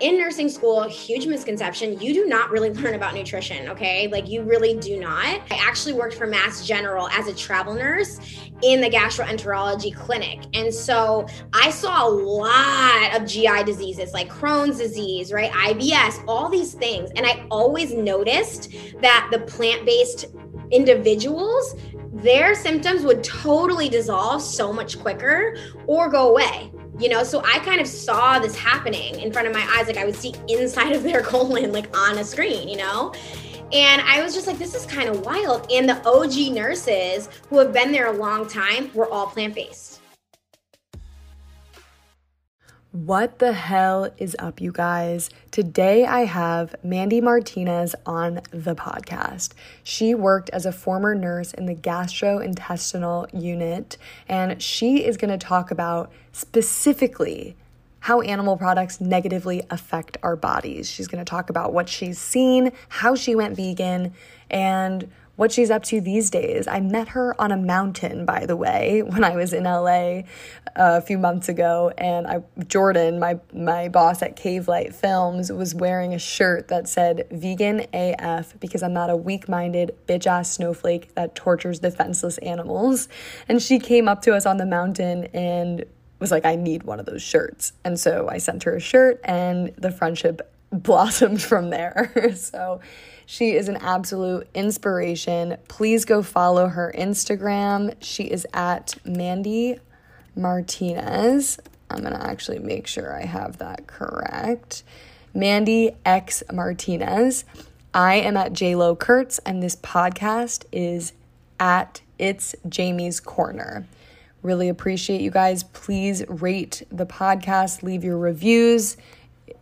in nursing school, huge misconception, you do not really learn about nutrition, okay? Like you really do not. I actually worked for Mass General as a travel nurse in the gastroenterology clinic. And so I saw a lot of GI diseases like Crohn's disease, right? IBS, all these things. And I always noticed that the plant-based individuals their symptoms would totally dissolve so much quicker or go away you know so i kind of saw this happening in front of my eyes like i would see inside of their colon like on a screen you know and I was just like, this is kind of wild. And the OG nurses who have been there a long time were all plant based. What the hell is up, you guys? Today I have Mandy Martinez on the podcast. She worked as a former nurse in the gastrointestinal unit, and she is going to talk about specifically how animal products negatively affect our bodies. She's going to talk about what she's seen, how she went vegan, and what she's up to these days. I met her on a mountain, by the way, when I was in LA uh, a few months ago, and I Jordan, my my boss at Cave Light Films, was wearing a shirt that said "Vegan AF" because I'm not a weak-minded bitch ass snowflake that tortures defenseless animals. And she came up to us on the mountain and was like, "I need one of those shirts," and so I sent her a shirt, and the friendship blossomed from there. so she is an absolute inspiration. Please go follow her Instagram. She is at Mandy Martinez. I'm going to actually make sure I have that correct. Mandy X Martinez. I am at JLo Kurtz, and this podcast is at It's Jamie's Corner. Really appreciate you guys. Please rate the podcast, leave your reviews.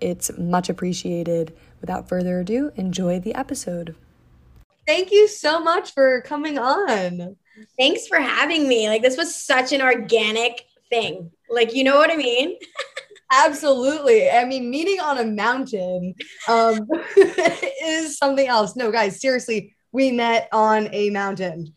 It's much appreciated without further ado, enjoy the episode. Thank you so much for coming on. Thanks for having me. Like, this was such an organic thing. Like, you know what I mean? Absolutely. I mean, meeting on a mountain um, is something else. No, guys, seriously, we met on a mountain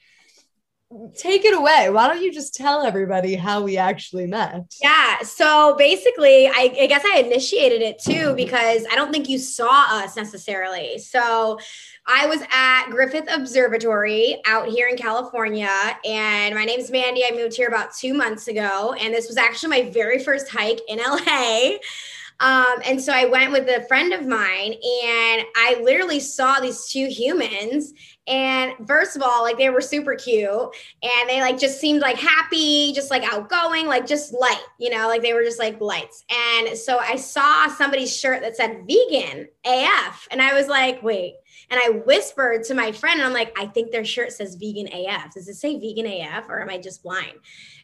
take it away. Why don't you just tell everybody how we actually met? Yeah. So basically, I, I, guess I initiated it too because I don't think you saw us necessarily. So I was at Griffith Observatory out here in California, and my name's Mandy. I moved here about two months ago, and this was actually my very first hike in LA. Um, and so I went with a friend of mine, and I literally saw these two humans. And first of all, like they were super cute, and they like just seemed like happy, just like outgoing, like just light, you know, like they were just like lights. And so I saw somebody's shirt that said vegan AF, and I was like, wait. And I whispered to my friend, and I'm like, I think their shirt says vegan AF. Does it say vegan AF, or am I just blind?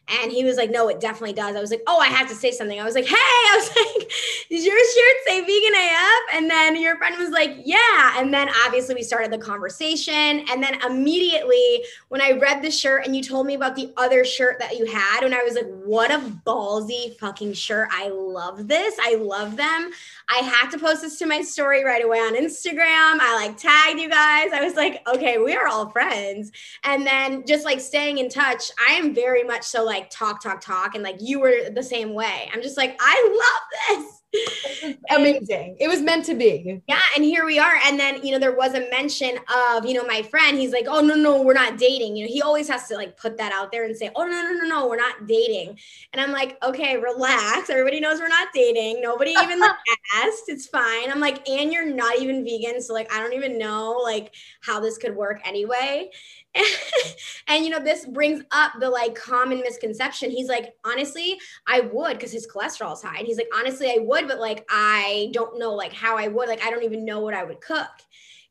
And he was like, no, it definitely does. I was like, oh, I have to say something. I was like, hey, I was like, does your shirt say vegan AF? And then your friend was like, yeah. And then obviously we started the conversation. And then immediately when I read the shirt and you told me about the other shirt that you had, and I was like, what a ballsy fucking shirt. I love this. I love them. I had to post this to my story right away on Instagram. I like tagged you guys. I was like, okay, we are all friends. And then just like staying in touch, I am very much so like talk, talk, talk. And like you were the same way. I'm just like, I love this. amazing. It was meant to be. Yeah. And here we are. And then, you know, there was a mention of, you know, my friend, he's like, oh, no, no, we're not dating. You know, he always has to like put that out there and say, oh, no, no, no, no, we're not dating. And I'm like, okay, relax. Everybody knows we're not dating. Nobody even like asked. It's fine. I'm like, and you're not even vegan. So, like, I don't even know like how this could work anyway. and you know this brings up the like common misconception. He's like honestly i would because his cholesterol is high. And he's like honestly i would but like i don't know like how i would like i don't even know what i would cook.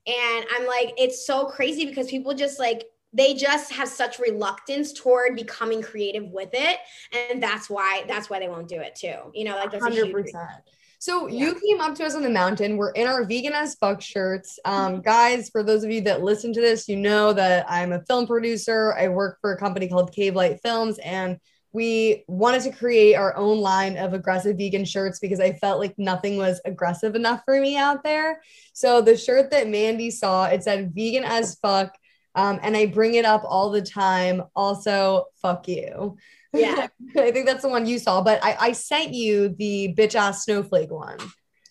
And i'm like it's so crazy because people just like they just have such reluctance toward becoming creative with it and that's why that's why they won't do it too. You know like that's 100%. So yeah. you came up to us on the mountain. We're in our vegan as fuck shirts. Um, guys, for those of you that listen to this, you know that I'm a film producer. I work for a company called Cave Light Films, and we wanted to create our own line of aggressive vegan shirts because I felt like nothing was aggressive enough for me out there. So the shirt that Mandy saw, it said vegan as fuck. Um, and I bring it up all the time. Also, fuck you. Yeah. I think that's the one you saw, but I, I sent you the bitch ass snowflake one.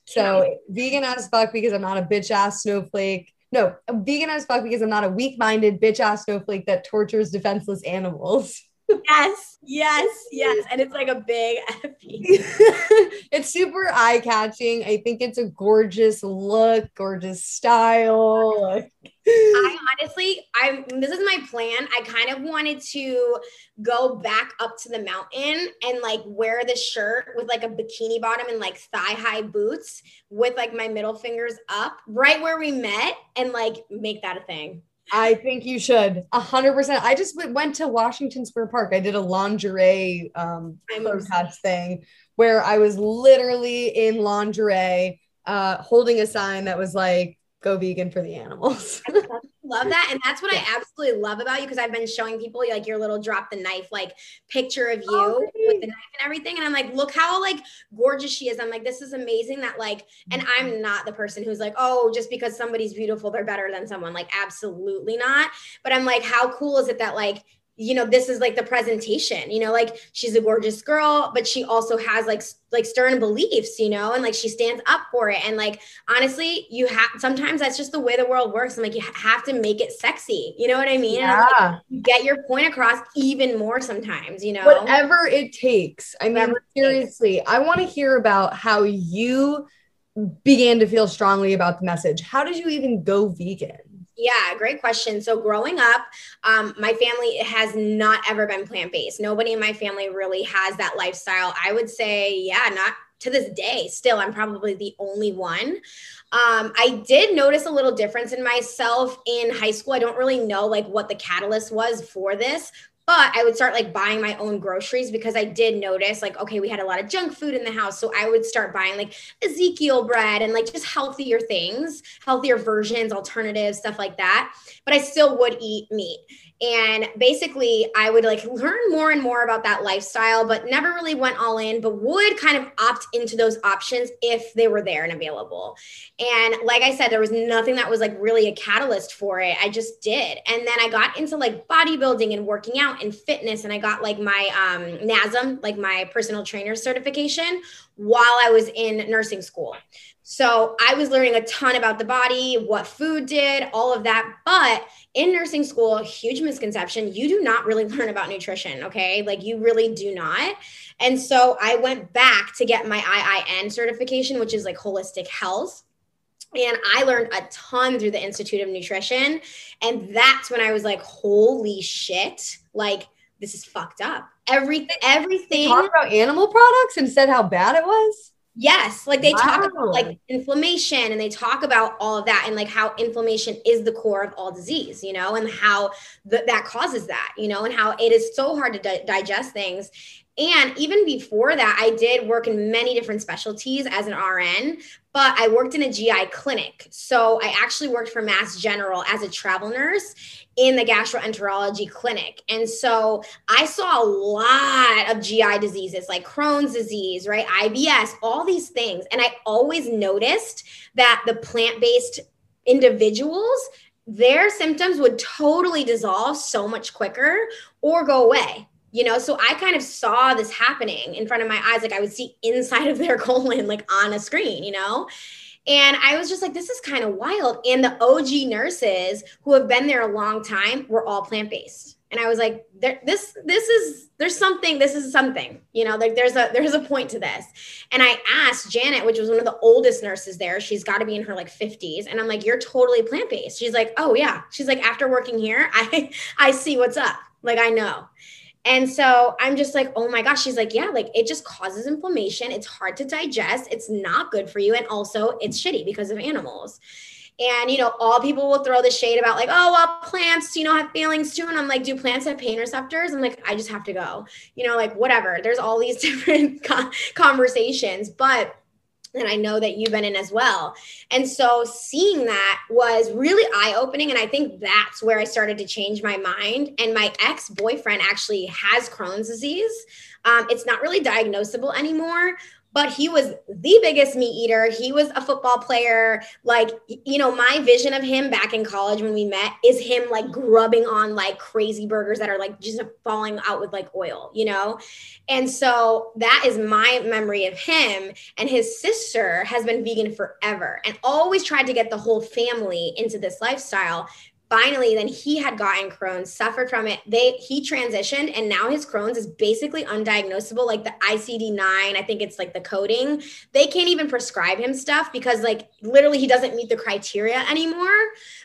So vegan as fuck because I'm not a bitch ass snowflake. No, vegan as fuck because I'm not a weak minded bitch ass snowflake that tortures defenseless animals. yes, yes, yes. And it's like a big F. it's super eye catching. I think it's a gorgeous look, gorgeous style. I honestly, I this is my plan. I kind of wanted to go back up to the mountain and like wear the shirt with like a bikini bottom and like thigh high boots with like my middle fingers up, right where we met, and like make that a thing. I think you should. A hundred percent. I just went to Washington Square Park. I did a lingerie um protest thing where I was literally in lingerie, uh, holding a sign that was like go vegan for the animals. Love that. And that's what yeah. I absolutely love about you because I've been showing people like your little drop the knife, like picture of you oh, with the knife and everything. And I'm like, look how like gorgeous she is. I'm like, this is amazing that like, and mm-hmm. I'm not the person who's like, oh, just because somebody's beautiful, they're better than someone. Like, absolutely not. But I'm like, how cool is it that like you know this is like the presentation you know like she's a gorgeous girl but she also has like like stern beliefs you know and like she stands up for it. And like honestly you have sometimes that's just the way the world works. And like you have to make it sexy you know what i mean? Yeah. Like, you get your point across even more sometimes you know? Whatever it takes. I mean seriously i want to hear about how you began to feel strongly about the message. How did you even go vegan yeah, great question. So, growing up, um, my family has not ever been plant based. Nobody in my family really has that lifestyle. I would say, yeah, not to this day. Still, I'm probably the only one. Um, I did notice a little difference in myself in high school. I don't really know like what the catalyst was for this, but I would start like buying my own groceries because I did notice like okay we had a lot of junk food in the house so I would start buying like Ezekiel bread and like just healthier things healthier versions alternatives stuff like that but I still would eat meat and basically, I would like learn more and more about that lifestyle, but never really went all in, but would kind of opt into those options if they were there and available. And like I said, there was nothing that was like really a catalyst for it. I just did. And then I got into like bodybuilding and working out and fitness. And I got like my um, NASM, like my personal trainer certification while I was in nursing school. So I was learning a ton about the body, what food did, all of that. But in nursing school, huge misconception, you do not really learn about nutrition. Okay. Like you really do not. And so I went back to get my IIN certification, which is like holistic health. And I learned a ton through the Institute of Nutrition. And that's when I was like, holy shit, like this is fucked up. Every everything. Talk about animal products and said how bad it was. Yes, like they wow. talk about like inflammation and they talk about all of that and like how inflammation is the core of all disease, you know, and how th- that causes that, you know, and how it is so hard to di- digest things. And even before that, I did work in many different specialties as an RN, but I worked in a GI clinic. So I actually worked for Mass General as a travel nurse in the gastroenterology clinic. And so I saw a lot of GI diseases like Crohn's disease, right? IBS, all these things. And I always noticed that the plant based individuals, their symptoms would totally dissolve so much quicker or go away you know so i kind of saw this happening in front of my eyes like i would see inside of their colon like on a screen you know and I was just like, this is kind of wild. And the OG nurses who have been there a long time were all plant based. And I was like, this, this is, there's something, this is something, you know, like there's a, there's a point to this. And I asked Janet, which was one of the oldest nurses there, she's got to be in her like 50s. And I'm like, you're totally plant based. She's like, oh yeah. She's like, after working here, I, I see what's up. Like, I know. And so I'm just like, oh my gosh. She's like, yeah, like it just causes inflammation. It's hard to digest. It's not good for you. And also, it's shitty because of animals. And, you know, all people will throw the shade about, like, oh, well, plants, you know, have feelings too. And I'm like, do plants have pain receptors? I'm like, I just have to go, you know, like, whatever. There's all these different conversations. But and I know that you've been in as well. And so seeing that was really eye opening. And I think that's where I started to change my mind. And my ex boyfriend actually has Crohn's disease. Um, it's not really diagnosable anymore, but he was the biggest meat eater. He was a football player. Like, you know, my vision of him back in college when we met is him like grubbing on like crazy burgers that are like just falling out with like oil, you know? And so that is my memory of him. And his sister has been vegan forever and always tried to get the whole family into this lifestyle finally then he had gotten crohn's suffered from it. They he transitioned and now his crohn's is basically undiagnosable like the icd-9 i think it's like the coding. They can't even prescribe him stuff because like literally he doesn't meet the criteria anymore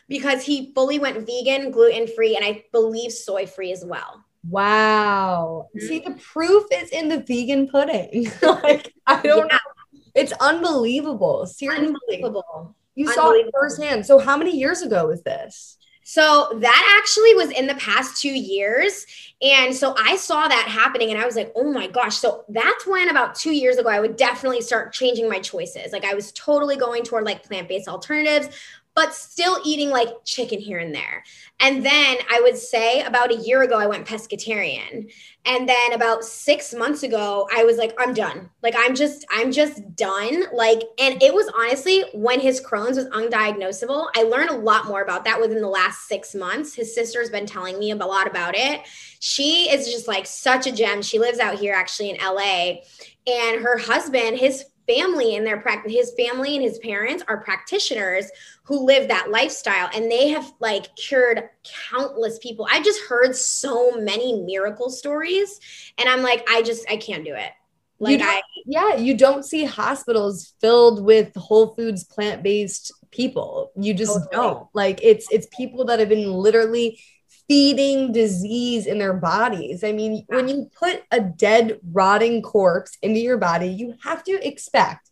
because he fully went vegan gluten free and i believe soy free as well. Wow. Mm-hmm. see the proof is in the vegan pudding. Like i don't yeah. know. It's unbelievable. Seriously. Unbelievable. You saw it firsthand. So how many years ago was this so that actually was in the past two years. And so I saw that happening and I was like, oh my gosh. So that's when about two years ago, I would definitely start changing my choices. Like I was totally going toward like plant based alternatives but still eating like chicken here and there. And then I would say about a year ago, I went pescatarian. And then about six months ago, I was like, I'm done. Like, I'm just, I'm just done. Like, and it was honestly when his Crohn's was undiagnosable. I learned a lot more about that within the last six months. His sister's been telling me a lot about it. She is just like such a gem. She lives out here actually in LA. And her husband, his family and their practice his family and his parents are practitioners who live that lifestyle and they have like cured countless people. I just heard so many miracle stories and i'm like i just i can't do it. Like I, yeah you don't see hospitals filled with whole foods plant-based people. You just totally. don't. Like it's it's people that have been literally feeding disease in their bodies. I mean, when you put a dead, rotting corpse into your body, you have to expect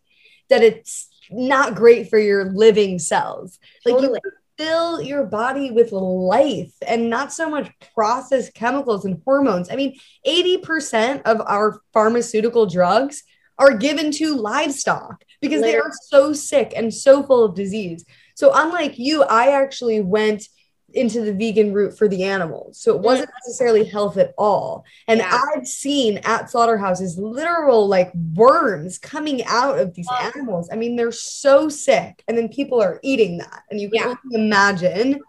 that it's not great for your living cells. Like totally. you fill your body with life and not so much processed chemicals and hormones. I mean, 80% of our pharmaceutical drugs are given to livestock because Literally. they are so sick and so full of disease. So unlike you, I actually went into the vegan route for the animals. So it mm. wasn't necessarily health at all. And yeah. I've seen at slaughterhouses literal like worms coming out of these oh. animals. I mean, they're so sick. And then people are eating that. And you can yeah. imagine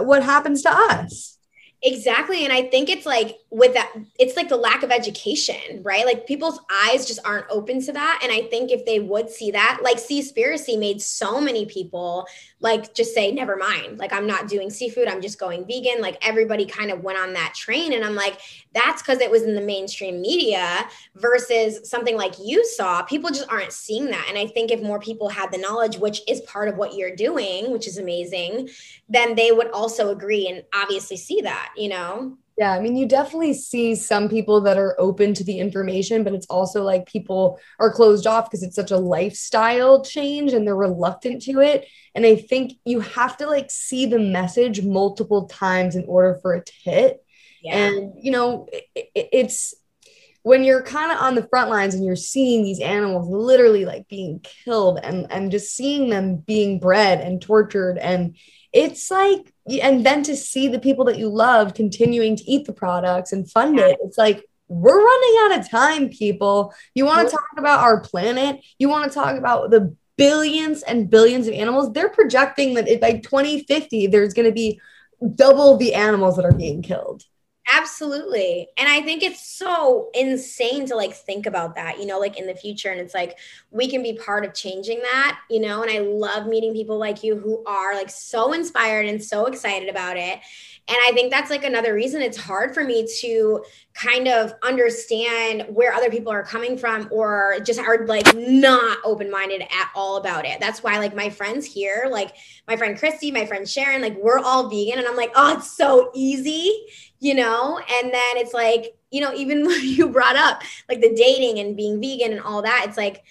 what happens to us. Exactly. And I think it's like with that, it's like the lack of education, right? Like people's eyes just aren't open to that. And I think if they would see that, like Seaspiracy made so many people like just say, never mind. Like I'm not doing seafood. I'm just going vegan. Like everybody kind of went on that train. And I'm like, that's because it was in the mainstream media versus something like you saw. People just aren't seeing that. And I think if more people had the knowledge, which is part of what you're doing, which is amazing, then they would also agree and obviously see that, you know? Yeah, I mean, you definitely see some people that are open to the information, but it's also like people are closed off because it's such a lifestyle change and they're reluctant to it. And I think you have to like see the message multiple times in order for it to hit. Yeah. And, you know, it, it's when you're kind of on the front lines and you're seeing these animals literally like being killed and, and just seeing them being bred and tortured and it's like and then to see the people that you love continuing to eat the products and fund it it's like we're running out of time people. You want to talk about our planet? You want to talk about the billions and billions of animals? They're projecting that by 2050 there's going to be double the animals that are being killed Absolutely. And I think it's so insane to like think about that, you know, like in the future. And it's like we can be part of changing that, you know. And I love meeting people like you who are like so inspired and so excited about it. And I think that's like another reason it's hard for me to kind of understand where other people are coming from or just are like not open minded at all about it. That's why, like, my friends here, like my friend Christy, my friend Sharon, like, we're all vegan. And I'm like, oh, it's so easy you know? And then it's like, you know, even when you brought up like the dating and being vegan and all that, it's like,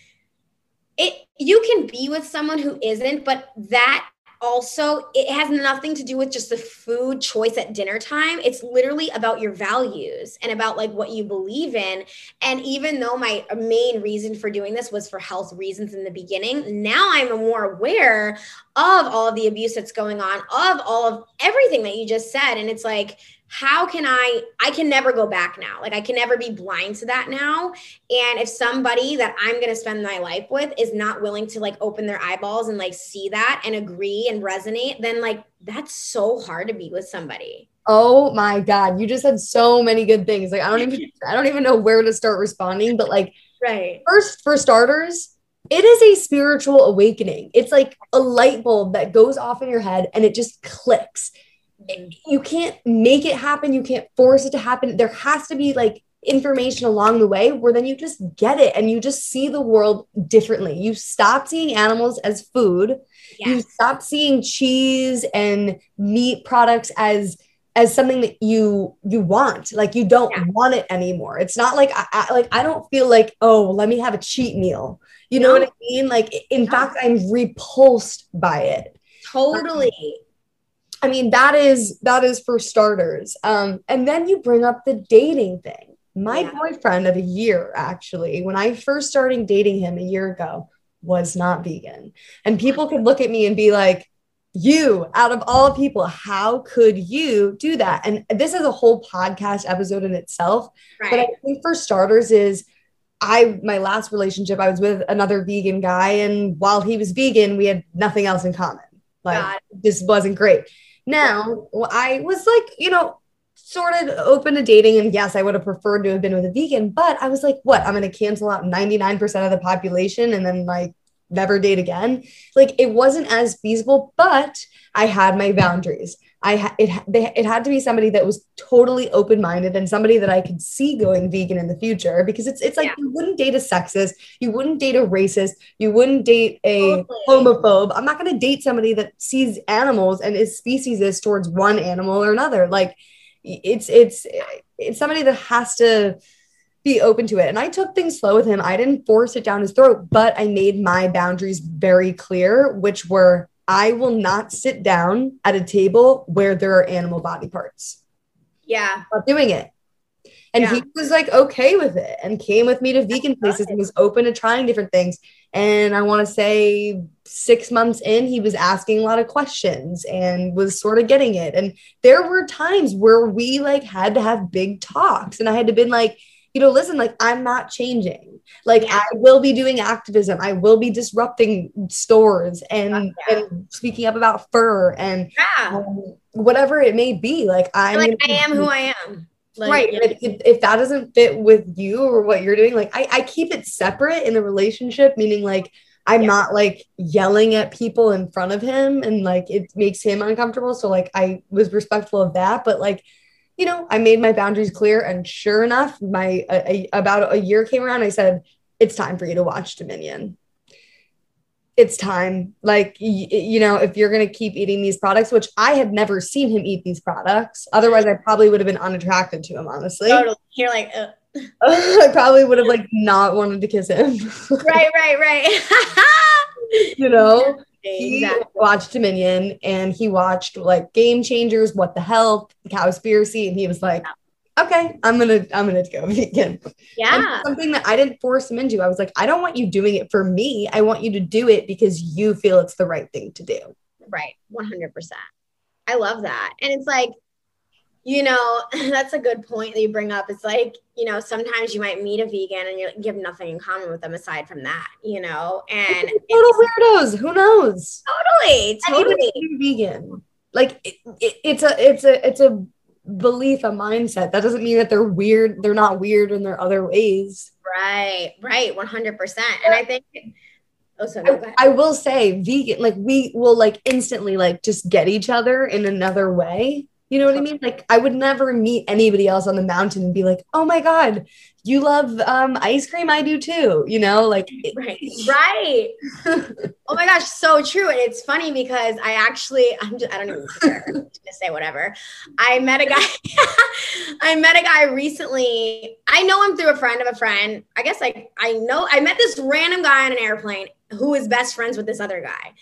it you can be with someone who isn't, but that also it has nothing to do with just the food choice at dinner time. It's literally about your values and about like what you believe in. And even though my main reason for doing this was for health reasons in the beginning now i'm more aware of all of the abuse that's going on of all of everything that you just said. And it's like how can I I can never go back now. Like I can never be blind to that now. And if somebody that I'm going to spend my life with is not willing to like open their eyeballs and like see that and agree and resonate, then like that's so hard to be with somebody. Oh my god, you just said so many good things. Like I don't even I don't even know where to start responding, but like right. First for starters, it is a spiritual awakening. It's like a light bulb that goes off in your head and it just clicks you can't make it happen. You can't force it to happen. There has to be like information along the way where then you just get it and you just see the world differently. You stop seeing animals as food. Yes. you stop seeing cheese and meat products as as something that you you want. Like you don't yeah. want it anymore. It's not like I, I, like i don't feel like oh let me have a cheat meal. You no. know what i mean? Like in no. fact i'm repulsed by it. Totally I mean, that is that is for starters. Um, and then you bring up the dating thing. My yeah. boyfriend of a year, actually, when I first started dating him a year ago, was not vegan. And people could look at me and be like, you out of all people, how could you do that? And this is a whole podcast episode in itself. Right. But I think for starters is I my last relationship, I was with another vegan guy, and while he was vegan, we had nothing else in common. Like this wasn't great. Now, I was like, you know, sort of open to dating. And yes, I would have preferred to have been with a vegan, but I was like, what? I'm going to cancel out 99% of the population and then like never date again. Like it wasn't as feasible, but I had my boundaries. I it they, it had to be somebody that was totally open minded and somebody that I could see going vegan in the future because it's it's like yeah. you wouldn't date a sexist, you wouldn't date a racist, you wouldn't date a totally. homophobe. I'm not going to date somebody that sees animals and is speciesist towards one animal or another. Like it's it's it's somebody that has to be open to it. And I took things slow with him. I didn't force it down his throat, but I made my boundaries very clear, which were I will not sit down at a table where there are animal body parts. Yeah. Not doing it. And yeah. he was like okay with it and came with me to vegan places and was open to trying different things. And I want to say six months in, he was asking a lot of questions and was sort of getting it. And there were times where we like had to have big talks. And I had to been like, you know, listen, like I'm not changing. Like yeah. I will be doing activism. I will be disrupting stores and, yeah. and speaking up about fur and yeah. um, whatever it may be. Like I'm like I am who I am. Like, right. Yeah. If, if, that doesn't fit with you or what you're doing, like I, I keep it separate in the relationship, meaning like I'm yeah. not like yelling at people in front of him and like it makes him uncomfortable. So like I was respectful of that, but like you know, I made my boundaries clear. And sure enough, my a, a, about a year came around. I said, it's time for you to watch Dominion. It's time. Like, y- you know, if you're going to keep eating these products, which I had never seen him eat these products, otherwise, I probably would have been unattracted to him, honestly. Totally. You're like, I probably would have like not wanted to kiss him. right, right, right. you know, he watched Dominion and he watched like Game Changers, What the Health, Cowspiracy, and he was like, okay, I'm gonna I'm gonna go vegan. Yeah. And something that I didn't force him into. I was like, I don't want you doing it for me. I want you to do it because you feel it's the right thing to do. Right. 100%. I love that. And it's like, you know, that's a good point that you bring up. It's like, you know, sometimes you might meet a vegan and you have nothing in common with them aside from that, you know, and total weirdos. Who knows? Totally, totally vegan. Like it, it, it's a, it's a, it's a belief, a mindset. That doesn't mean that they're weird. They're not weird in their other ways. Right, right, one hundred percent. And I think. Oh, so no, I, I will say vegan, like we will like instantly like just get each other in another way you know what I mean? Like I would never meet anybody else on the mountain and be like, "Oh my god, you love um, ice cream? I do too." You know, like right, right. oh my gosh, so true. And it's funny because I actually, I'm just, I don't even care to say whatever. I met a guy. I met a guy recently. I know him through a friend of a friend. I guess like I know I met this random guy on an airplane who is best friends with this other guy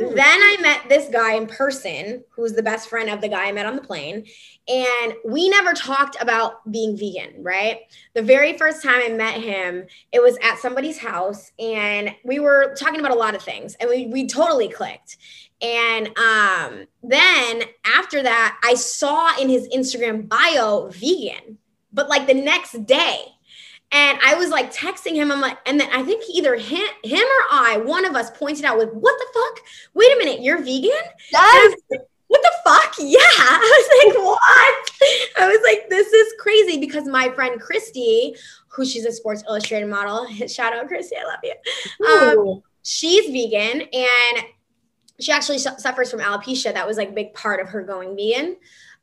Then I met this guy in person, who's the best friend of the guy I met on the plane. And we never talked about being vegan, right? The very first time I met him, it was at somebody's house, and we were talking about a lot of things, and we, we totally clicked. And um, then after that, I saw in his Instagram bio vegan, but like the next day. And I was like texting him. I'm like, and then I think either him, him or I, one of us pointed out with, what the fuck? Wait a minute, you're vegan? Yes. what the fuck? Yeah. I was like, what? I was like, this is crazy because my friend Christy, who she's a Sports Illustrated model, shout out Christy, I love you. Um, she's vegan and she actually su- suffers from alopecia. That was like a big part of her going vegan.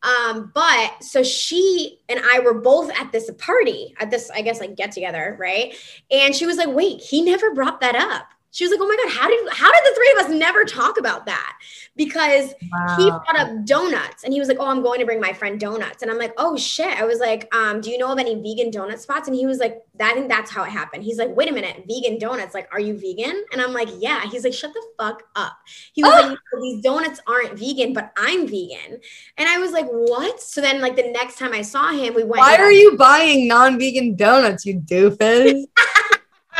Um, but so she and I were both at this party, at this, I guess, like get together, right? And she was like, wait, he never brought that up. She was like, "Oh my god, how did how did the three of us never talk about that?" Because wow. he brought up donuts, and he was like, "Oh, I'm going to bring my friend donuts," and I'm like, "Oh shit!" I was like, um, "Do you know of any vegan donut spots?" And he was like, "I think that's how it happened." He's like, "Wait a minute, vegan donuts? Like, are you vegan?" And I'm like, "Yeah." He's like, "Shut the fuck up." He was like, "These donuts aren't vegan, but I'm vegan," and I was like, "What?" So then, like the next time I saw him, we went. Why are you buying non-vegan donuts, you doofus?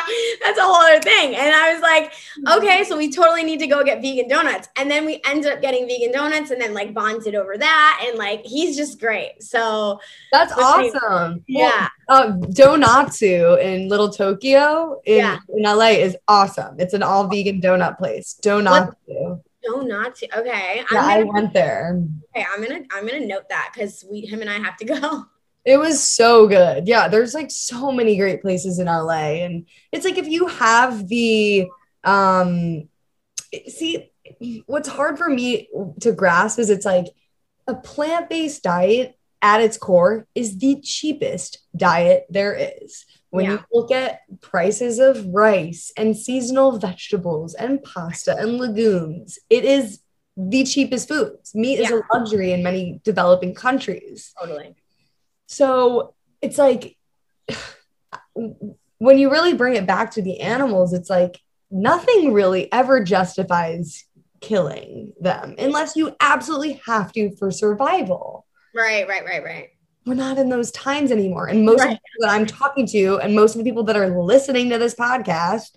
that's a whole other thing. And I was like, okay, so we totally need to go get vegan donuts. And then we ended up getting vegan donuts and then like bonded over that. And like, he's just great. So that's awesome. Yeah. Well, uh, Donatsu in Little Tokyo in, yeah. in LA is awesome. It's an all vegan donut place. Donatsu. Donatsu. Okay. Yeah, gonna, I went there. Okay, I'm gonna I'm gonna note that because we him and I have to go. It was so good. Yeah, there's like so many great places in LA. And it's like if you have the um see what's hard for me to grasp is it's like a plant-based diet at its core is the cheapest diet there is. When yeah. you look at prices of rice and seasonal vegetables and pasta and legumes, it is the cheapest foods. Meat yeah. is a luxury in many developing countries. Totally. So it's like when you really bring it back to the animals, it's like nothing really ever justifies killing them unless you absolutely have to for survival. Right, right, right, right. We're not in those times anymore. And most right. of the people that I'm talking to and most of the people that are listening to this podcast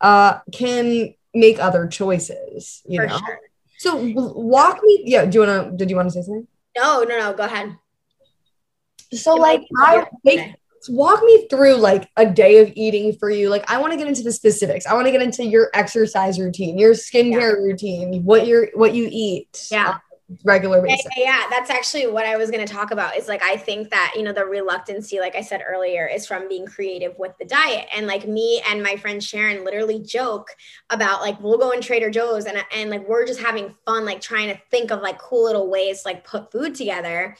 uh, can make other choices, you for know? Sure. So walk me, yeah, do you want to, did you want to say something? No, no, no, go ahead. So like I make, walk me through like a day of eating for you. Like I want to get into the specifics. I want to get into your exercise routine, your skincare yeah. routine, what you're what you eat. Yeah. regular basis. Yeah, yeah, that's actually what I was going to talk about. Is like I think that you know the reluctancy, like I said earlier, is from being creative with the diet. And like me and my friend Sharon literally joke about like we'll go in Trader Joe's and and like we're just having fun, like trying to think of like cool little ways to, like put food together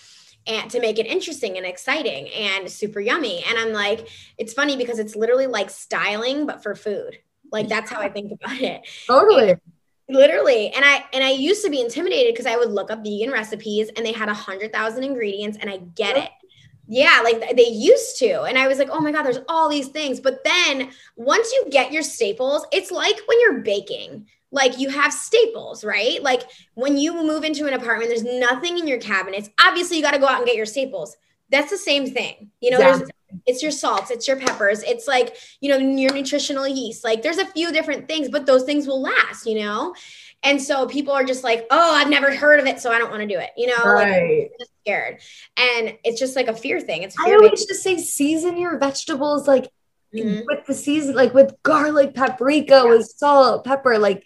and to make it interesting and exciting and super yummy. And I'm like, it's funny because it's literally like styling, but for food. Like that's how I think about it. Totally. And literally. And I and I used to be intimidated because I would look up vegan recipes and they had a hundred thousand ingredients and I get it. Yeah, like they used to. And I was like, oh my God, there's all these things. But then once you get your staples, it's like when you're baking like you have staples, right? Like when you move into an apartment, there's nothing in your cabinets. Obviously, you got to go out and get your staples. That's the same thing. You know, there's it's your salts, it's your peppers, it's like, you know, your nutritional yeast. Like there's a few different things, but those things will last, you know? And so people are just like, oh, I've never heard of it, so I don't want to do it. You know, right. like scared. And it's just like a fear thing. It's fear I always just say season your vegetables like mm-hmm. with the season, like with garlic, paprika, yeah. with salt, pepper, like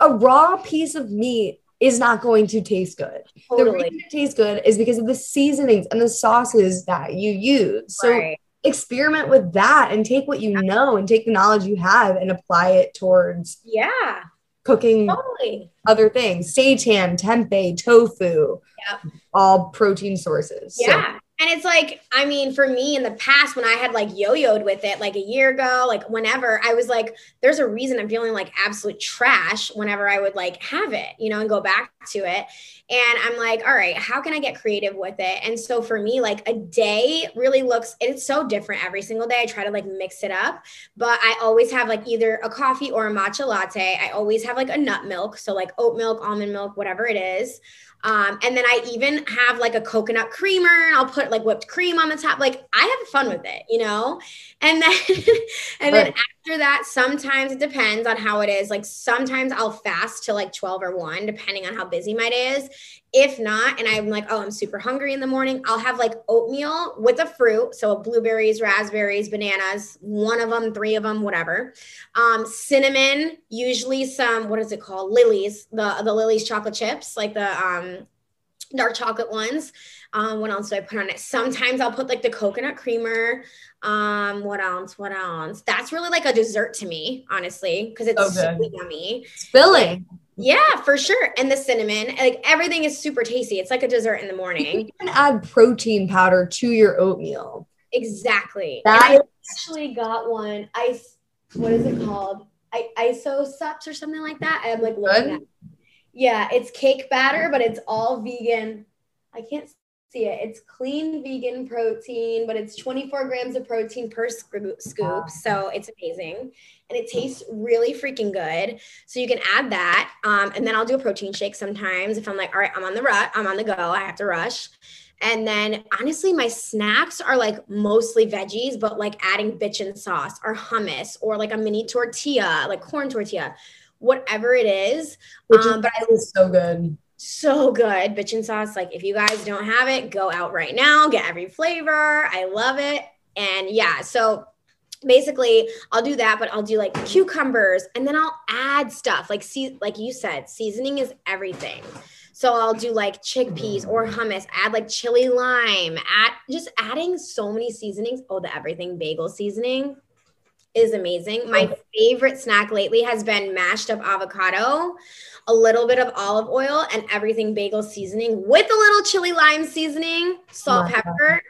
a raw piece of meat is not going to taste good. Totally. The reason it tastes good is because of the seasonings and the sauces that you use. So right. experiment with that and take what you know and take the knowledge you have and apply it towards yeah cooking totally. other things. Seitan, tempeh, tofu, yep. all protein sources. Yeah. So And it's like, I mean, for me in the past, when I had like yo yoed with it like a year ago, like whenever, I was like, there's a reason I'm feeling like absolute trash whenever I would like have it, you know, and go back to it. And I'm like, all right, how can I get creative with it? And so for me, like a day really looks, it's so different every single day. I try to like mix it up, but I always have like either a coffee or a matcha latte. I always have like a nut milk. So like oat milk, almond milk, whatever it is. Um, and then I even have like a coconut creamer and I'll put like whipped cream on the top. Like I have fun with it, you know? And then and right. then after that, sometimes it depends on how it is. Like sometimes I'll fast till like 12 or 1, depending on how busy my day is. If not, and I'm like, oh, I'm super hungry in the morning, I'll have like oatmeal with a fruit. So blueberries, raspberries, bananas, one of them, three of them, whatever. Um, cinnamon, usually some, what is it called? Lily's, the, the Lily's chocolate chips, like the um, dark chocolate ones. Um, what else do I put on it? Sometimes I'll put like the coconut creamer. Um, what else? What else? That's really like a dessert to me, honestly, because it's so super yummy. It's filling. Yeah, for sure. And the cinnamon, like everything is super tasty. It's like a dessert in the morning. You can add protein powder to your oatmeal. Exactly. That I actually got one. I What is it called? I ISO ISOSUPs or something like that. I'm like looking at. Yeah, it's cake batter, but it's all vegan. I can't see it. It's clean vegan protein, but it's 24 grams of protein per scoop. So it's amazing and it tastes really freaking good. So you can add that. Um, and then I'll do a protein shake sometimes if I'm like, all right, I'm on the rut, I'm on the go, I have to rush. And then honestly, my snacks are like mostly veggies, but like adding bitchin sauce or hummus or like a mini tortilla, like corn tortilla, whatever it is. um, but I is so good. So good. Bitchin sauce. Like if you guys don't have it, go out right now, get every flavor. I love it. And yeah, so basically I'll do that, but I'll do like cucumbers and then I'll add stuff like see like you said, seasoning is everything. So I'll do like chickpeas or hummus, add like chili lime, add just adding so many seasonings. Oh, the everything bagel seasoning is amazing. My oh. favorite snack lately has been mashed up avocado, a little bit of olive oil, and everything bagel seasoning with a little chili lime seasoning, salt, oh pepper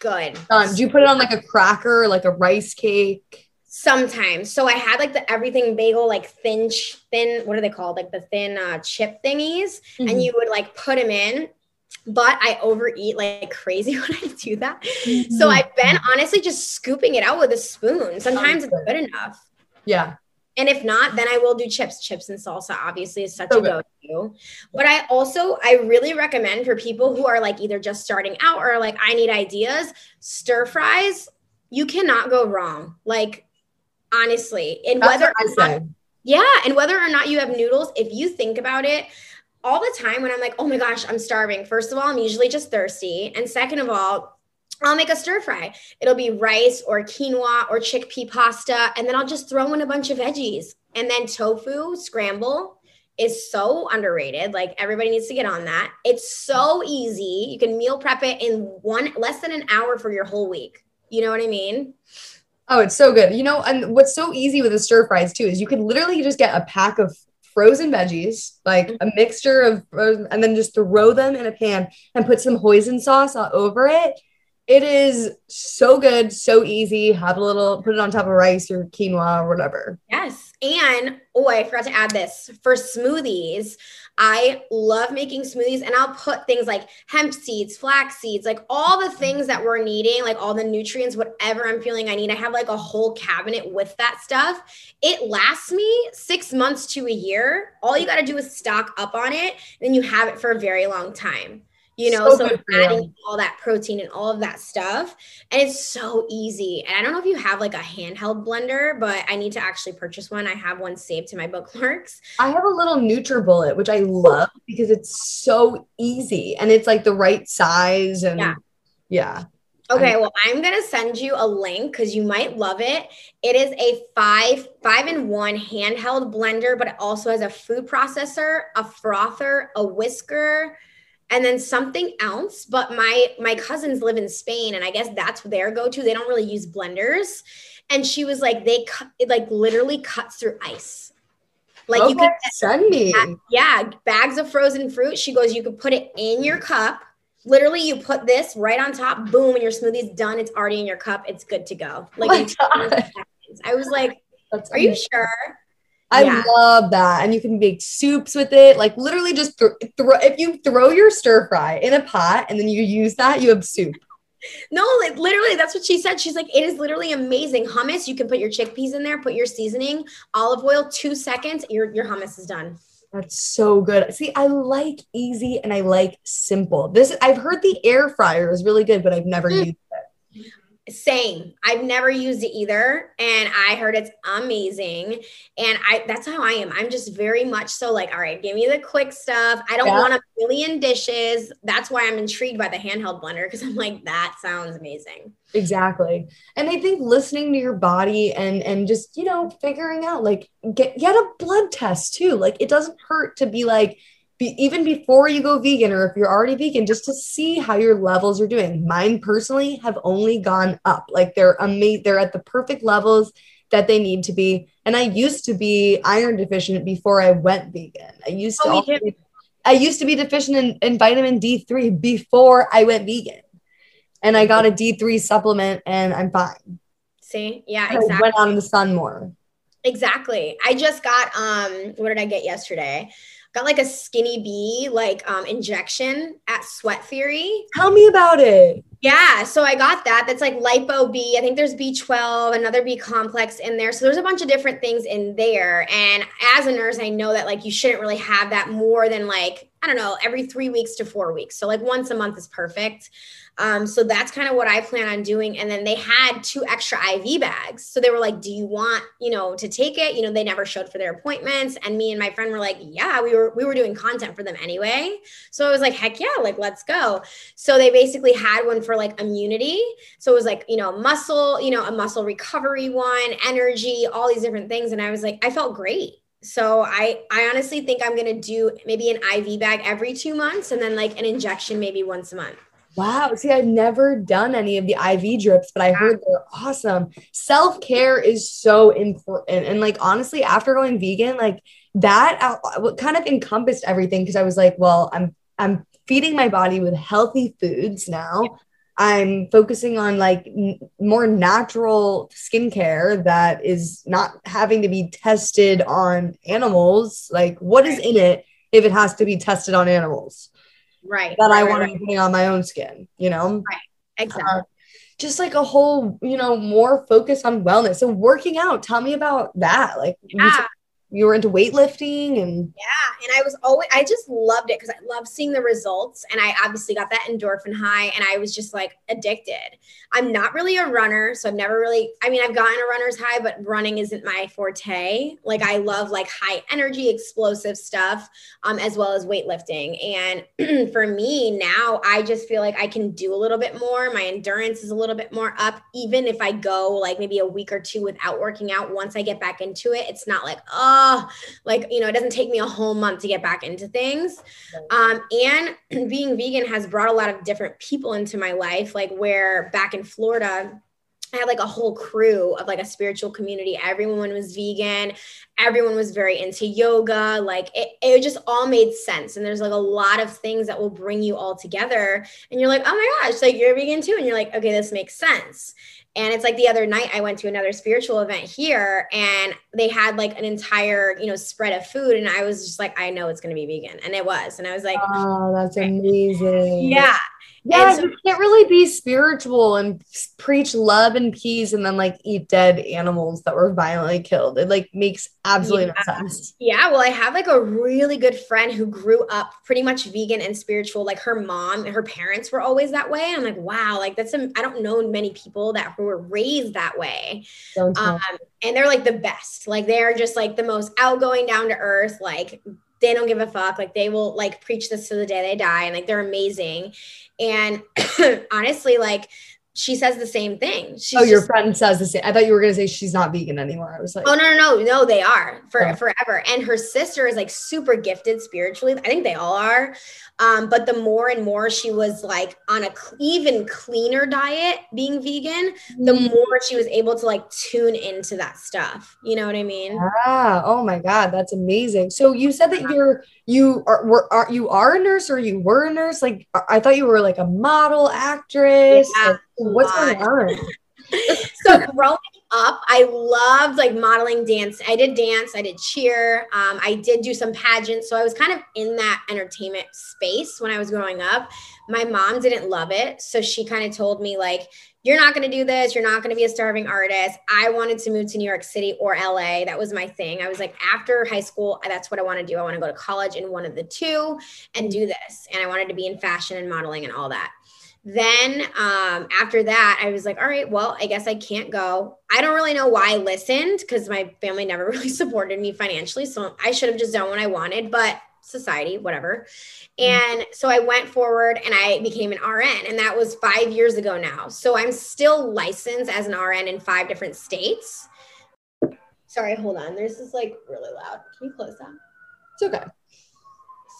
good. Done. Do you put it on like a cracker, like a rice cake? Sometimes. So I had like the everything bagel, like thin, thin. What are they called? Like the thin uh, chip thingies, mm-hmm. and you would like put them in. But I overeat like crazy when I do that. Mm-hmm. So I've been honestly just scooping it out with a spoon. Sometimes it's good enough. Yeah. And if not, then I will do chips. Chips and salsa obviously is such so a go-to. But I also I really recommend for people who are like either just starting out or like I need ideas, stir fries, you cannot go wrong. Like honestly, and That's whether I not, yeah, and whether or not you have noodles, if you think about it, all the time when I'm like, oh my gosh, I'm starving. First of all, I'm usually just thirsty. And second of all, I'll make a stir fry. It'll be rice or quinoa or chickpea pasta. And then I'll just throw in a bunch of veggies. And then tofu scramble is so underrated. Like everybody needs to get on that. It's so easy. You can meal prep it in one less than an hour for your whole week. You know what I mean? Oh, it's so good. You know, and what's so easy with the stir fries too is you can literally just get a pack of frozen veggies, like a mixture of frozen, and then just throw them in a pan and put some hoisin sauce over it it is so good, so easy. Have a little, put it on top of rice or quinoa or whatever. Yes. And oh, I forgot to add this for smoothies. I love making smoothies and I'll put things like hemp seeds, flax seeds, like all the things that we're needing, like all the nutrients, whatever I'm feeling I need. I have like a whole cabinet with that stuff. It lasts me six months to a year. All you got to do is stock up on it, then you have it for a very long time you know, so, so adding all that protein and all of that stuff. And it's so easy. And I don't know if you have like a handheld blender, but I need to actually purchase one. I have one saved to my bookmarks. I have a little NutriBullet, which I love because it's so easy and it's like the right size. And yeah. yeah. Okay, well, I'm gonna send you a link because you might love it. It is a five five in one handheld blender, but it also has a food processor, a frother, a whisker, and then something else but my my cousins live in spain and i guess that's their go-to. They don't really use blenders. And she was like they cut it like literally cuts through ice. Like okay, you could send me yeah bags of frozen fruit. She goes you could put it in your cup. Literally, you put this right on top, boom, and your smoothie's done. It's already in your cup. It's good to go. Like, oh I was like, That's "Are you sure?" I yeah. love that. And you can make soups with it. Like literally just th- throw if you throw your stir fry in a pot and then you use that, you have soup. No, like literally, that's what she said. She's like, it is literally amazing. Hummus, you can put your chickpeas in there, put your seasoning, olive oil, two seconds, your your hummus is done. That's so good. See, I like easy and I like simple. This I've heard the air fryer is really good, but I've never mm. used same. I've never used it either. And I heard it's amazing. And I that's how I am. I'm just very much so like, all right, give me the quick stuff. I don't yeah. want a million dishes. That's why I'm intrigued by the handheld blender because I'm like, that sounds amazing. Exactly. And I think listening to your body and and just, you know, figuring out like get get a blood test too. Like it doesn't hurt to be like be, even before you go vegan or if you're already vegan just to see how your levels are doing. Mine personally have only gone up. Like they're amazing they're at the perfect levels that they need to be. And i used to be iron deficient before i went vegan. I used to oh, be, i used to be deficient in, in vitamin d3 before i went vegan. And i got a d3 supplement and i'm fine. See? Yeah exactly. i went on the sun more. Exactly. I just got um what did i get yesterday got like a skinny bee like um injection at Sweat Theory. Tell me about it. Yeah, so I got that. That's like lipo B. I think there's B12, another B complex in there. So there's a bunch of different things in there. And as a nurse, I know that like you shouldn't really have that more than like I don't know, every three weeks to four weeks. So like once a month is perfect. Um, so that's kind of what I plan on doing. And then they had two extra IV bags. So they were like, do you want, you know, to take it? You know, they never showed for their appointments. And me and my friend were like, yeah, we were, we were doing content for them anyway. So I was like, heck yeah, like, let's go. So they basically had one for like immunity. So it was like, you know, muscle, you know, a muscle recovery one, energy, all these different things. And I was like, I felt great so I I honestly think I'm gonna do maybe an IV bag every two months and then like an injection maybe once a month. Wow. See, I've never done any of the IV drips, but I heard they're awesome. Self care is so important. And like, honestly, after going vegan, like that uh, kind of encompassed everything because I was like, well, I'm, I'm feeding my body with healthy foods now. I'm focusing on like n- more natural skincare that is not having to be tested on animals. Like, what is in it if it has to be tested on animals? Right that right, i want right. to be putting on my own skin you know? Right exactly. Uh, just like a whole you know more focus on wellness. And working out tell me about that. Like yeah you were into weightlifting and yeah and i was always i just loved it because i love seeing the results and i obviously got that endorphin high and i was just like addicted. I'm not really a runner so i've never really i mean i've gotten a runner's high but running isn't my forte. Like i love like high energy explosive stuff um, as well as weightlifting. And for me now i just feel like i can do a little bit more. My endurance is a little bit more up even if i go like maybe a week or two without working out once i get back into it it's not like oh oh, like, you know, it doesn't take me a whole month to get back into things. Um, and being vegan has brought a lot of different people into my life, like where back in Florida, I had like a whole crew of like a spiritual community. Everyone was vegan. Everyone was very into yoga. Like it, it just all made sense. And there's like a lot of things that will bring you all together. And you're like, oh my gosh, like you're vegan too. And you're like, okay, this makes sense. And it's like the other night I went to another spiritual event here and they had like an entire, you know, spread of food. And I was just like, I know it's going to be vegan. And it was. And I was like, oh, that's amazing. Yeah. Yeah, so, you can't really be spiritual and preach love and peace and then like eat dead animals that were violently killed. It like makes absolutely yeah. no sense. Yeah, well, I have like a really good friend who grew up pretty much vegan and spiritual. Like her mom and her parents were always that way. I'm like, wow, like that's I don't know many people that who were raised that way. Um, and they're like the best. Like they're just like the most outgoing, down to earth, like they don't give a fuck. Like they will like preach this to the day they die, and like they're amazing. And honestly, like she says the same thing. She's oh, your just- friend says the same. I thought you were gonna say she's not vegan anymore. I was like, Oh no, no, no, no, they are for Oh. forever. And her sister is like super gifted spiritually. I think they all are. Um, but the more and more she was like on a cl- even cleaner diet being vegan, the Mm. more she was able to like tune into that stuff. You know what I mean? Ah, oh my God, that's amazing. So you said that you're you are were are you are a nurse or you were a nurse? Like I thought you were like a model actress. Yeah, Like, what's going on? so growing up, I loved like modeling dance. I did dance, I did cheer, um, I did do some pageants. So I was kind of in that entertainment space when I was growing up. My mom didn't love it. So she kind of told me, like, you're not going to do this. You're not going to be a starving artist. I wanted to move to New York City or LA. That was my thing. I was like, after high school, that's what I want to do. I want to go to college in one of the two and do this. And I wanted to be in fashion and modeling and all that then um, after that i was like all right well i guess i can't go. I don't really know why i listened because my family never really supported me financially so i should have just done what i wanted but society whatever. And so i went forward and i became an rn and that was five years ago now. So i'm still licensed as an rn in five different states. Sorry hold on. There's this like really loud. Can you close that? It's okay.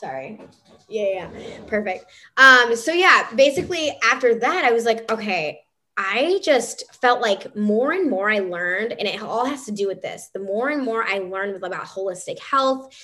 Sorry. Yeah yeah perfect. Um so yeah basically after that i was like okay i just felt like more and more i learned and it all has to do with this. The more and more i learned about holistic health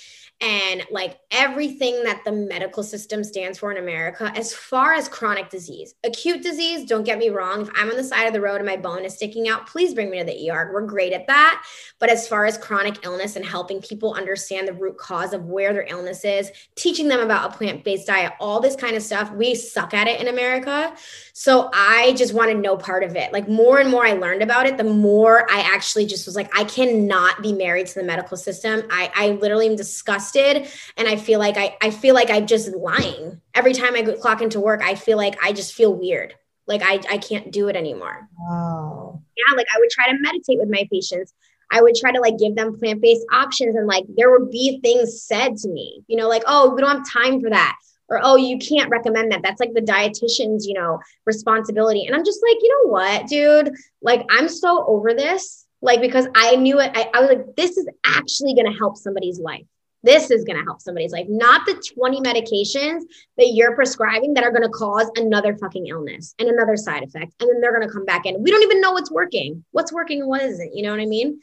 and like everything that the medical system stands for in America as far as chronic disease. Acute disease, don't get me wrong, if I'm on the side of the road and my bone is sticking out, please bring me to the ER. We're great at that. But as far as chronic illness and helping people understand the root cause of where their illness is, teaching them about a plant-based diet, all this kind of stuff, we suck at it in America. So I just wanted no part of it. Like more and more I learned about it, the more I actually just was like, I cannot be married to the medical system. I, I literally am disgusted. And I feel like I, I feel like I'm just lying. Every time I go clock into work, I feel like I just feel weird. Like I, I can't do it anymore. Wow. Yeah. Like I would try to meditate with my patients. I would try to like give them plant-based options. And like there would be things said to me, you know, like, oh, we don't have time for that or oh you can't recommend that that's like the dietitian's you know responsibility and i'm just like you know what dude like i'm so over this like because i knew it i, I was like this is actually going to help somebody's life this is going to help somebody's life not the 20 medications that you're prescribing that are going to cause another fucking illness and another side effect and then they're going to come back in we don't even know what's working what's working and what isn't you know what i mean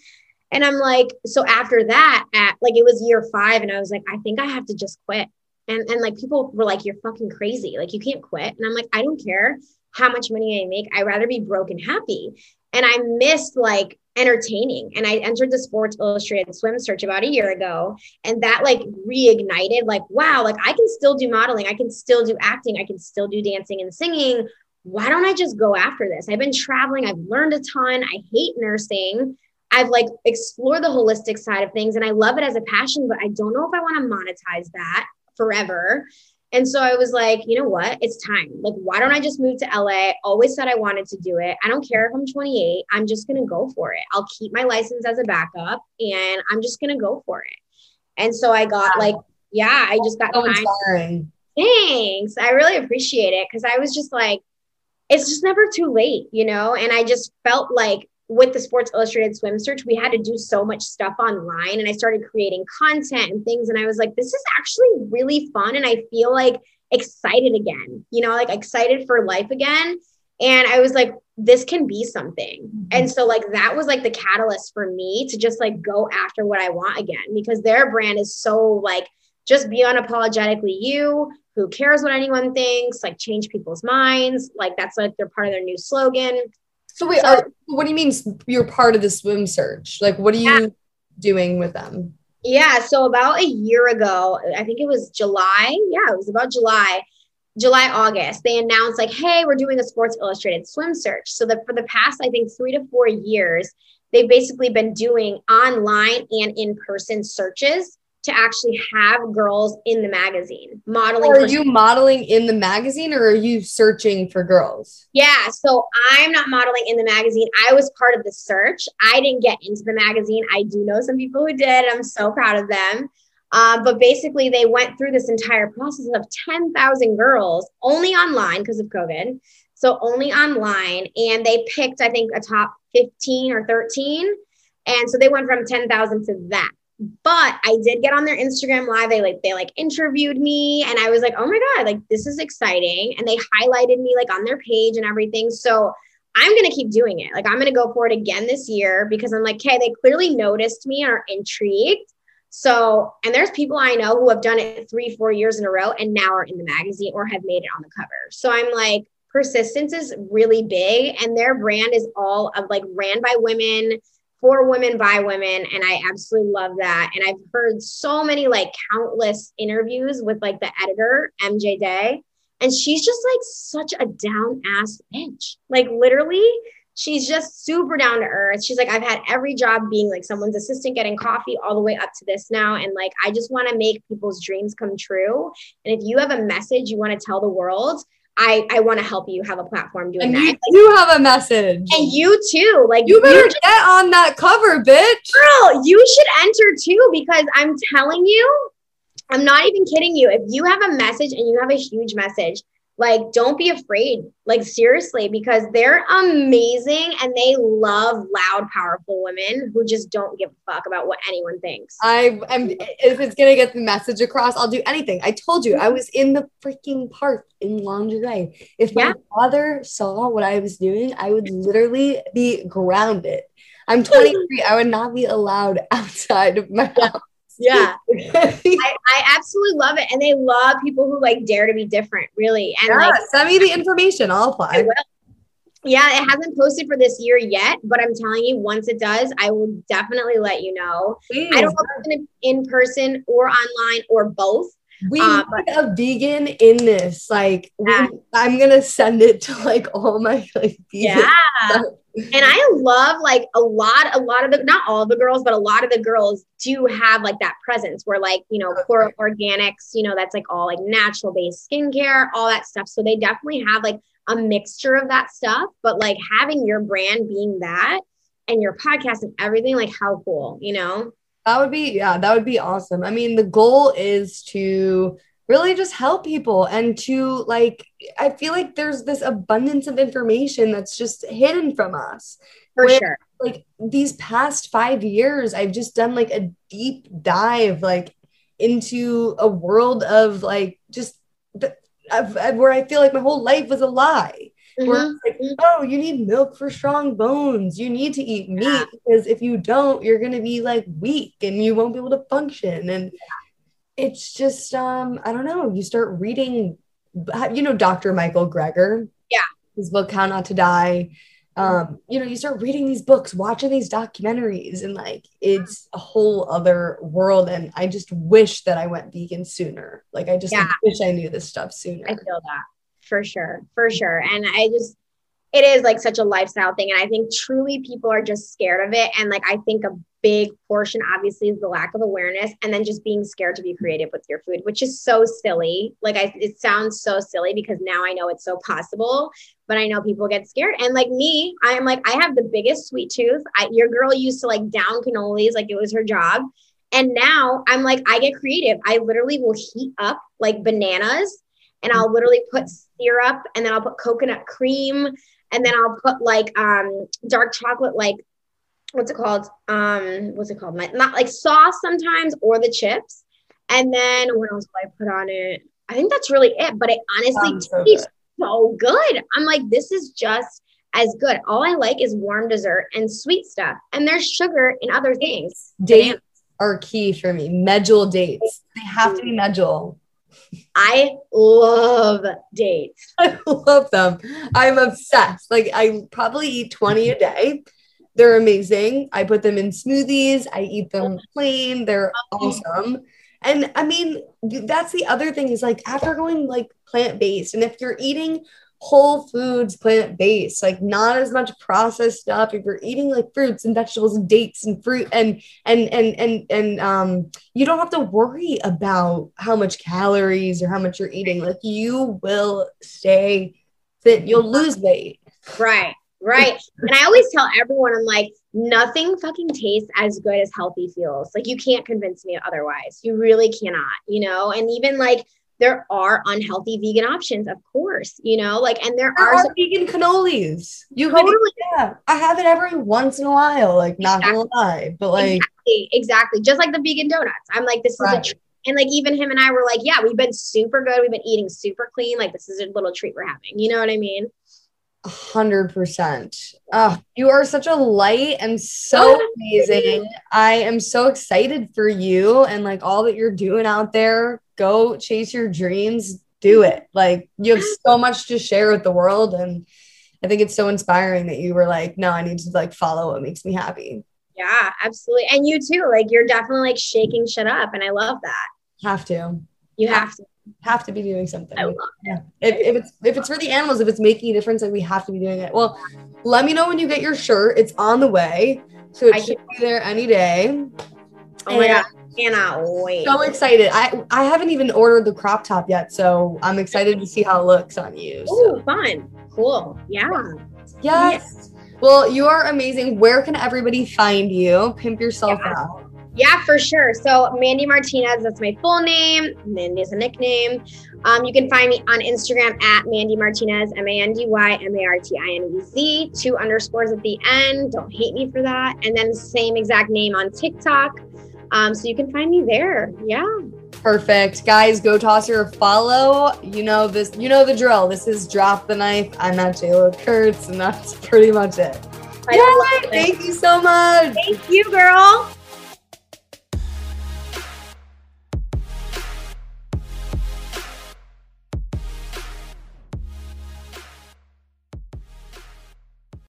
and i'm like so after that at like it was year five and i was like i think i have to just quit and, and like people were like, you're fucking crazy. Like you can't quit. And I'm like, I don't care how much money I make. I'd rather be broke and happy. And I missed like entertaining. And I entered the Sports Illustrated swim search about a year ago. And that like reignited, like, wow, like I can still do modeling. I can still do acting. I can still do dancing and singing. Why don't I just go after this? I've been traveling. I've learned a ton. I hate nursing. I've like explored the holistic side of things and I love it as a passion, but I don't know if I want to monetize that forever. And so I was like, you know what? It's time. Like, why don't I just move to LA? Always said I wanted to do it. I don't care if I'm 28. I'm just going to go for it. I'll keep my license as a backup and I'm just going to go for it. And so I got like, yeah, I just got So inspiring. Thanks. I really appreciate it because I was just like, it's just never too late, you know? And I just felt like with the Sports Illustrated Swim Search, we had to do so much stuff online. And I started creating content and things. And I was like, this is actually really fun. And I feel like excited again, you know, like excited for life again. And I was like, this can be something. Mm-hmm. And so, like, that was like the catalyst for me to just like go after what I want again because their brand is so like, just be unapologetically you. Who cares what anyone thinks? Like, change people's minds. Like, that's like they're part of their new slogan. So wait, So- are, what do you mean you're part of the swim search? Like, what are you Yeah. doing with them? Yeah. So about a year ago, I think it was July. Yeah, it was about July, July, August. They announced like, hey, we're doing a Sports Illustrated swim search. So that for the past, I think, three to four years, they've basically been doing online and in-person searches to actually have girls in the magazine modeling. Are you modeling in the magazine or are you searching for girls? Yeah, so I'm not modeling in the magazine. I was part of the search. I didn't get into the magazine. I do know some people who did. I'm so proud of them. Uh, but basically, they went through this entire process of 10,000 girls only online because of COVID, So only online. And they picked, I think, a top 15 or 13. And so they went from 10,000 to that. But I did get on their Instagram live. They like they like interviewed me and I was like, "Oh my god, like this is exciting." And they highlighted me like on their page and everything. So I'm going to keep doing it. Like I'm going to go for it again this year because I'm like, "Okay, they clearly noticed me and are intrigued." So, and there's people I know who have done it 3 4 years in a row and now are in the magazine or have made it on the cover. So I'm like, persistence is really big and their brand is all of like ran by women for women by women and i absolutely love that. And i've heard so many like countless interviews with like the editor mj day and she's just like such a down ass bitch. Like literally she's just super down to earth. She's like i've had every job being like someone's assistant getting coffee all the way up to this now and like i just want to make people's dreams come true. And if you have a message you want to tell the world I, I want to help you have a platform doing and that. You do have a message. And you too. Like you better just, get on that cover, bitch. Girl, you should enter too because I'm telling you, I'm not even kidding you. If you have a message and you have a huge message, like, don't be afraid. Like, seriously, because they're amazing and they love loud, powerful women who just don't give a fuck about what anyone thinks. I am, if it's gonna get the message across, I'll do anything. I told you I was in the freaking park in lingerie. If my yeah. father saw what I was doing, I would literally be grounded. I'm 23. I would not be allowed outside of my house. Yeah. I, I, absolutely love it. And they love people who like dare to be different, really. And yeah, like send me the information. I'll apply. Yeah, it hasn't posted for this year yet, but I'm telling you, once it does, I will definitely let you know. Please. I don't know if it's gonna be in person or online or both. We um, need a vegan in this. Like, yeah. we, I'm gonna send it to like all my like yeah. Stuff and I love like a lot, a lot of the not all of the girls, but a lot of the girls do have like that presence where like, you know, core organics, you know, that's like all like natural based skincare, all that stuff. So they definitely have like a mixture of that stuff, but like having your brand being that and your podcast and everything, like how cool, you know? That would be, yeah, that would be awesome. I mean, the goal is to really just help people and to like i feel like there's this abundance of information that's just hidden from us for where, sure like these past five years i've just done like a deep dive like into a world of like just the, where i feel like my whole life was a lie mm-hmm. where like, mm-hmm. oh you need milk for strong bones you need to eat meat yeah. because if you don't you're going to be like weak and you won't be able to function and it's just um i don't know you start reading you know dr michael greger? Yeah. His book how not to die. Um you know you start reading these books watching these documentaries and like it's a whole other world and i just wish that i went vegan sooner. Like i just yeah. wish i knew this stuff sooner. I feel that for sure for sure and i just it is like such a lifestyle thing and i think truly people are just scared of it and like i think a big portion obviously is the lack of awareness and then just being scared to be creative with your food which is so silly. Like I, it sounds so silly because now i know it's so possible but i know people get scared. And like me i am like i have the biggest sweet tooth. I, your girl used to like down cannolis like it was her job. And now i'm like i get creative. I literally will heat up like bananas and i'll literally put syrup and then i'll put coconut cream and then I'll put like um dark chocolate like what's it called? Um, what's it called? Not like sauce sometimes or the chips. And then what else do I put on it? I think that's really it. But it honestly so tastes good. so good. I'm like, this is just as good. All I like is warm dessert and sweet stuff. And there's sugar in other things. Dates are key for me. Medjool dates. They have to be medjool. I love dates. I love them. I'm obsessed. Like I probably eat 20 a day. They're amazing. I put them in smoothies. I eat them plain. They're awesome. And I mean, that's the other thing is like after going like plant based, and if you're eating whole foods, plant based, like not as much processed stuff. If you're eating like fruits and vegetables and dates and fruit and and and and and um, you don't have to worry about how much calories or how much you're eating. Like you will stay fit. You'll lose weight. Right. Right. and I always tell everyone, I'm like, nothing fucking tastes as good as healthy feels. Like, you can't convince me otherwise. You really cannot, you know? And even like there are unhealthy vegan options, of course, you know, like, and there, There are, are some- vegan cannolis. You Totally. could, yeah. I have it every once in a while. Like, not gonna lie, but like, exactly, exactly, just like the vegan donuts. I'm like, this is a Right. treat. And like, even him and I were like, yeah, we've been super good. We've been eating super clean. Like, this is a little treat we're having. You know what I mean? A hundred percent. Oh, you are such a light and so Oh, amazing. I am so excited for you and like all that you're doing out there. Go chase your dreams. Do it. Like you have so much to share with the world, and I think it's so inspiring that you were like, no, I need to like follow what makes me happy. Yeah, absolutely. And you too. Like, you're definitely like shaking shit up. And I love that. Have to. You have to. Have to be doing something. I love Yeah. If, if it's if it's for the animals, if it's making a difference, like we have to be doing it. Well, let me know when you get your shirt. It's on the way. So it I should be there any day. Oh my And God. Cannot wait. So excited. I I haven't even ordered the crop top yet, so I'm excited to see how it looks on you. So. Ooh, fun. Cool. Yeah. Yes. Well, you are amazing. Where can everybody find you? Pimp yourself Yeah. out. Yeah, for sure. So Mandy Martinez, that's my full name. Mandy is a nickname. Um, you can find me on Instagram at Mandy Martinez, M-A-N-D-Y, M-A-R-T-I-N-E-Z, two underscores at the end. Don't hate me for that. And then same exact name on TikTok. Um, so you can find me there. Yeah. Perfect. Guys, go toss her a follow. You know this, you know the drill. This is drop the knife. I'm at Jayla Kurtz, and that's pretty much it. I Yay! Thank you so much. Thank you, girl.